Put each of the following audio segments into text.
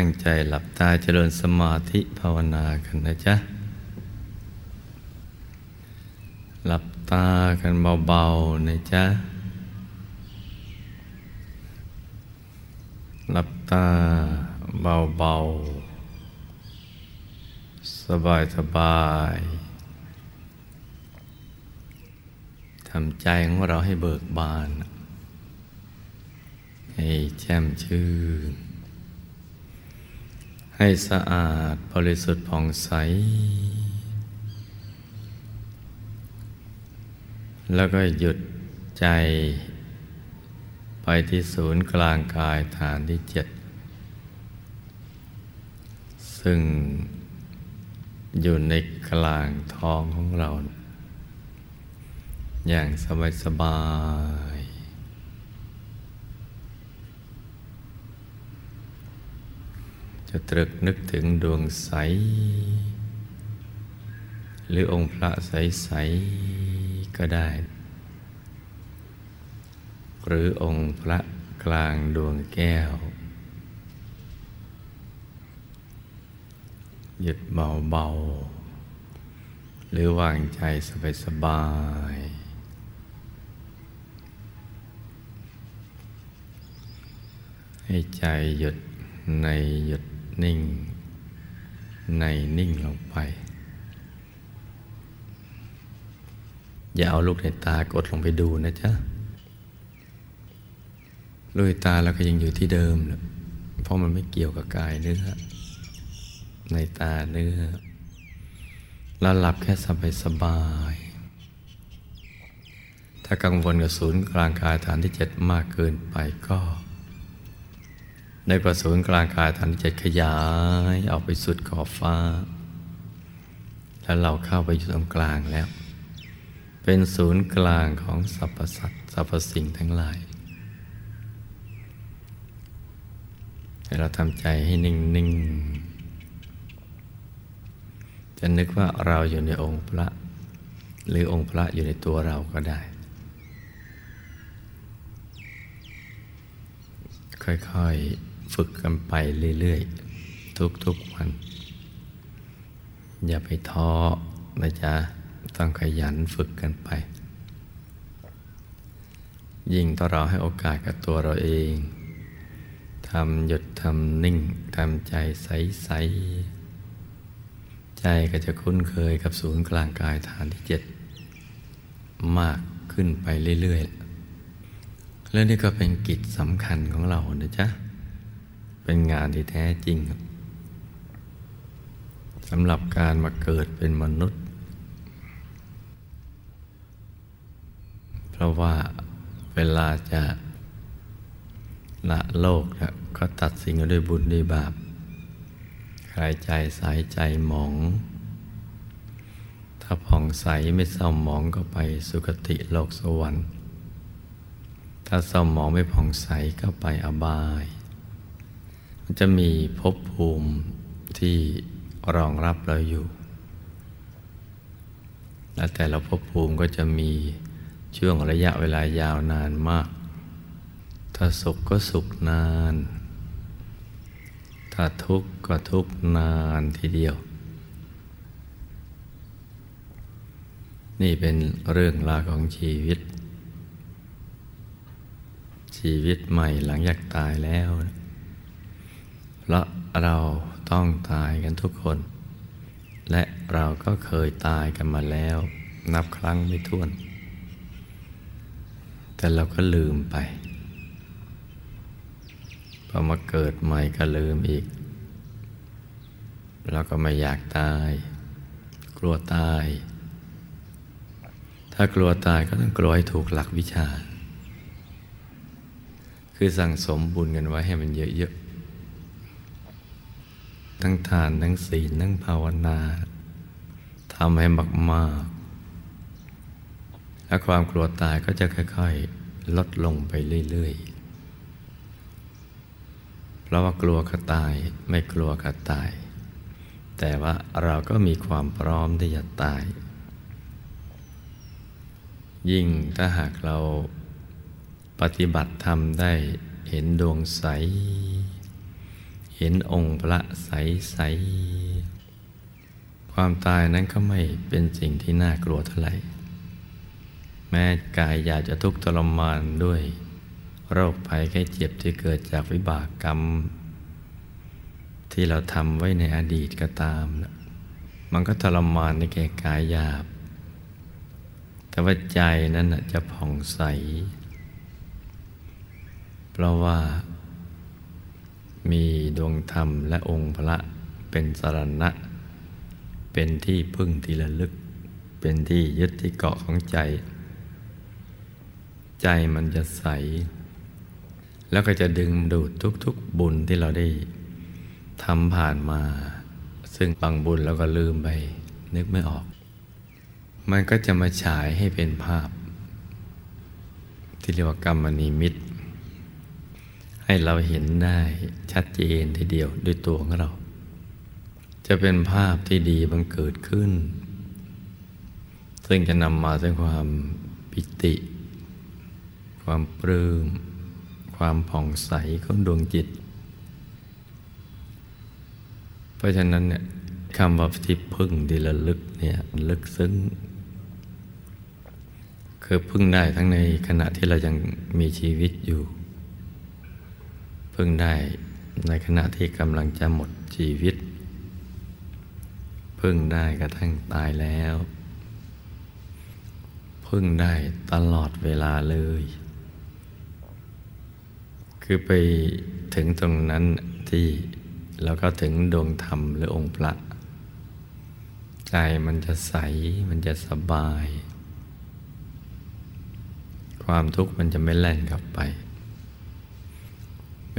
ตั้งใจหลับตาเจริญสมาธิภาวนากันนะจ๊ะ หลับตากันเบาๆนะจ๊ะ หลับตาเบาๆ สบายๆทำใจของเราให้เบิกบาน ให้แจ่มชื่น ให้สะอาดบริสุทธิ์ผ่องใส แล้วก็หยุดใจ ไปที่ศูนย์กลางกายฐานที่เจ็ด ซึ่งอยู่ในกลางท้องของเรา อย่างสบายสบาย จะตรึกนึกถึงดวงใส หรือองค์พระใส ๆ ก็ได้ หรือองค์พระกลางดวงแก้ว หยุดเบา ๆ หรือวางใจสบาย ๆให้ใจหยุดในหยุด นิ่ง ในนิ่งลงไป อย่าเอาลูกในตากดลงไปดูนะจ๊ะลูกในตาแล้วก็ยังอยู่ที่เดิมนะเพราะมันไม่เกี่ยวกับกายเนื้อในตาเนื้อเราหลับแค่สบายสบาย ถ้ากังวลกับศูนย์กลางกายฐานที่เจ็ดมากเกินไปก็ ในกระสุนกลางกายฐานที่เจ็ดขยายออกไปสุดขอบฟ้า แล้วเราเข้าไปอยู่ตรงกลางแล้ว เป็นศูนย์กลางของสรรพสัตว์สรรพสิ่งทั้งหลายให้เราทำใจให้นิ่งๆจะนึกว่าเราอยู่ในองค์พระ หรือองค์พระอยู่ในตัวเราก็ได้ ค่อยๆ ฝึกกันไปเรื่อยๆ ทุกๆวัน อย่าไปท้อนะจ๊ะ ต้องขยันฝึกกันไป ยิ่งต่อเราให้โอกาสกับตัวเราเองทำหยุดทำนิ่งทำใจใสๆ ใจก็จะคุ้นเคยกับศูนย์กลางกายฐานที่เจ็ดมากขึ้นไปเรื่อยๆ แล้วนี่ก็เป็นกิจสำคัญของเรานะจ๊ะ เป็นงานที่แท้จริงสำหรับการมาเกิดเป็นมนุษย์ เพราะว่าเวลาจะละโลกนะก็ตัดสิ่งด้วยบุญด้วยบาปใครใจสายใจหมอง ถ้าผ่องใสไม่เศร้าหมองก็ไปสุคติโลกสวรรค์ ถ้าเศร้าหมองไม่ผ่องใสก็ไปอบาย มันจะมีภพภูมิที่รองรับเราอยู่ และแต่ละภพภูมิก็จะมีช่วงระยะเวลายาวนานมาก ถ้าสุขก็สุขนาน ถ้าทุกข์ก็ทุกข์นานทีเดียว นี่เป็นเรื่องราวของชีวิต ชีวิตใหม่หลังจากตายแล้ว ราะเราต้องตายกันทุกคน และเราก็เคยตายกันมาแล้ว นับครั้งไม่ถ้วน แต่เราก็ลืมไปพอมาเกิดใหม่ก็ลืมอีก เราก็ไม่อยากตาย กลัวตาย ถ้ากลัวตายก็ต้องกลัวให้ถูกหลักวิชา คือสั่งสมบุญกันไว้ให้มันเยอะๆ ทั้งทานทั้งศีลทั้งภาวนาทำให้มากๆ และความกลัวตายก็จะค่อยๆ ลดลงไปเรื่อยๆ เพราะว่ากลัวกระตายไม่กลัวกระตาย แต่ว่าเราก็มีความพร้อมที่จะตาย ยิ่งถ้าหากเราปฏิบัติธรรมได้เห็นดวงใส เห็นองค์พระใสใสความตายนั้นก็ไม่เป็นสิ่งที่น่ากลัวเท่าไหร่ แม้กายอยากจะทุกข์ทรมานด้วย โรคภัยแค่เจ็บที่เกิดจากวิบากกรรม ที่เราทำไว้ในอดีตก็ตามนะมันก็ทรมานในแก่กายหยาบ แต่ว่าใจนั้นจะผ่องใส เพราะว่า มีดวงธรรมและองค์พระเป็นสรณะ เป็นที่พึ่งที่ระลึก เป็นที่ยึดที่เกาะของใจ ใจมันจะใส แล้วก็จะดึงดูดทุกๆบุญที่เราได้ทำผ่านมา ซึ่งบางบุญแล้วก็ลืมไป นึกไม่ออก มันก็จะมาฉายให้เป็นภาพ ที่เรียกว่ากรรมนิมิต ให้เราเห็นได้ชัดเจนทีเดียวด้วยตัวของเรา จะเป็นภาพที่ดีบังเกิดขึ้น ซึ่งจะนำมาซึ่งความปิติ ความปลื้มความผ่องใสของดวงจิต เพราะฉะนั้นเนี่ยคำว่าที่พึ่งดีละลึกเนี่ยลึกซึ้งคือพึ่งได้ทั้งในขณะที่เรายังมีชีวิตอยู่ พึ่งได้ในขณะที่กำลังจะหมดชีวิต พึ่งได้กระทั่งตายแล้ว พึ่งได้ตลอดเวลาเลย คือไปถึงตรงนั้นที่แล้วก็ถึงดวงธรรมหรือองค์พระใจมันจะใสมันจะสบาย ความทุกข์มันจะไม่แล่นกลับไป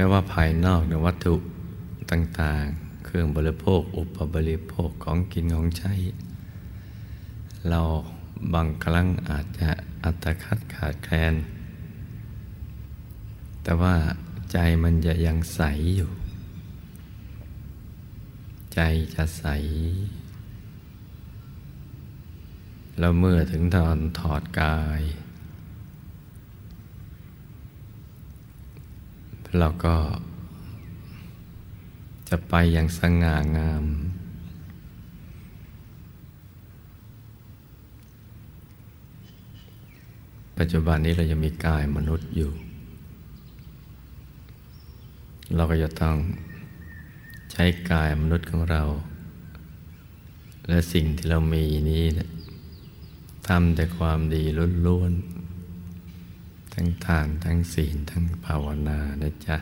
ไม่ว่าภายนอกในวัตถุต่างๆ เครื่องบริโภค อุปบริโภคของกินของใช้ เราบางครั้งอาจจะอัตคัดขาดแคลน แต่ว่าใจมันจะยังใสอยู่ ใจจะใส แล้วเมื่อถึงตอนถอดกาย เราก็ จะไปอย่างสง่างาม ปัจจุบันนี้เราจะมีกายมนุษย์อยู่ เราก็จะต้องใช้กายมนุษย์ของเรา และสิ่งที่เรามีนี้นะทำแต่ความดีล้วนๆ ทั้งทานทั้งศีลทั้งภาวนานะจ๊ะ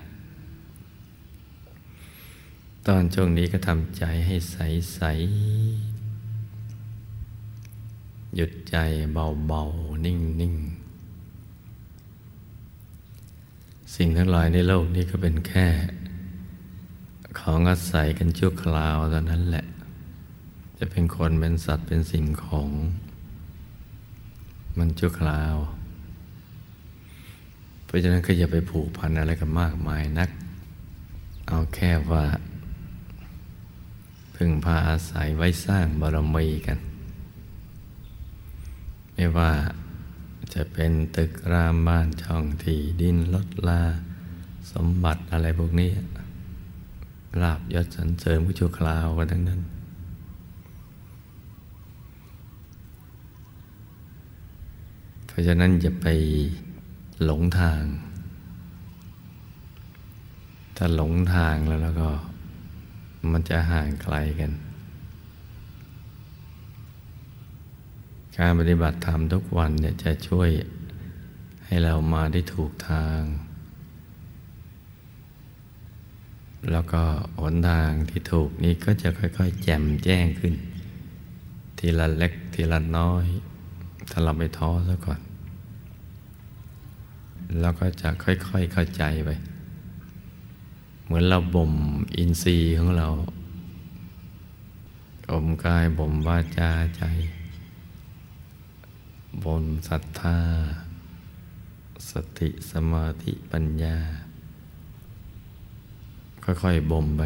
ตอนช่วงนี้ก็ทำใจให้ใสๆหยุดใจเบาๆ นิ่งๆ สิ่งทั้งหลายในโลกนี้ก็เป็นแค่ ของอาศัยกันชั่วคราวเท่านั้นแหละ จะเป็นคนเป็นสัตว์เป็นสิ่งของ มันชั่วคราว ราะฉะนั้นก็อย่าไปผูกพันอะไรกันมากมายนัก เอาแค่ว่า พึ่งพาอาศัยไว้สร้างบารมีกัน ไม่ว่าจะเป็นตึกรามบ้านช่องที่ดินรถลา สมบัติอะไรพวกนี้ลาบยศสรรเสริญผู้ชั่วคราวกันทั้งนั้น เพราะฉะนั้นอย่าไป หลงทาง ถ้าหลงทางแล้วแล้วก็ มันจะห่างไกลกัน การปฏิบัติธรรมทุกวันเนี่ยจะช่วยให้เรามาได้ถูกทาง แล้วก็หนทางที่ถูกนี้ก็จะค่อย ๆ แจ่มแจ้งขึ้น ทีละเล็กทีละน้อย ถ้าเราไม่ท้อซะก่อน แล้วก็จะค่อยๆเข้าใจไป เหมือนเราบ่มอินทรีย์ของเราอมกายบ่มวาจาใจบ่มศรัทธา สติสมาธิปัญญา ค่อยๆบ่มไป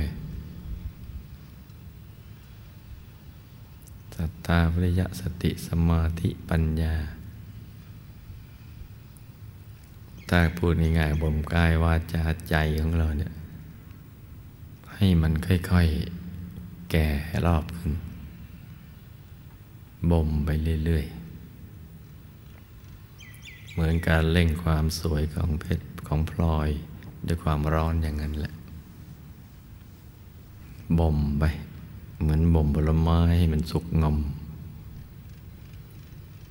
สัตตาวิริยะสติสมาธิปัญญา ถ้าพูดง่ายๆบ่มกายวาจาใจของเราเนี่ย ให้มันค่อยๆ แก่รอบขึ้น บ่มไปเรื่อยๆ เหมือนการเล่งความสวยของเพชรของพลอย ด้วยความร้อนอย่างนั้นแหละ บ่มไป เหมือนบ่มผลไม้ให้มันสุกงอม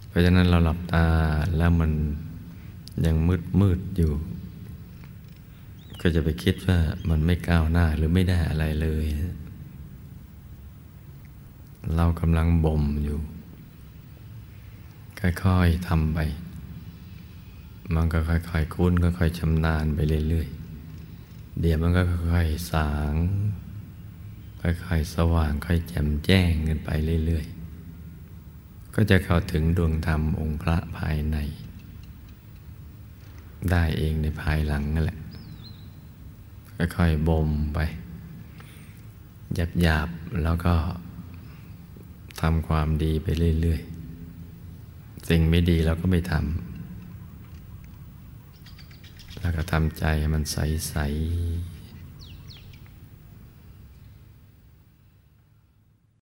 เพราะฉะนั้นเราหลับตาแล้วมัน ยังมืดมืดอยู่ ก็จะไปคิดว่ามันไม่ก้าวหน้าหรือไม่ได้อะไรเลย เรากำลังบ่มอยู่ ค่อยๆทำไป มันก็ค่อยๆคุ้นค่อยๆชำนาญไปเรื่อยๆ เดี๋ยวมันก็ค่อยๆสาง ค่อยๆสว่างค่อยแจ่มแจ้งกันไปเรื่อยๆ ก็จะเข้าถึงดวงธรรมองค์พระภายใน ได้เองในภายหลังนั่นแหละ ค่อยๆบ่มไป หยาบๆแล้วก็ทำความดีไปเรื่อยๆ สิ่งไม่ดีเราก็ไม่ทำ แล้วก็ทำใจให้มันใสๆ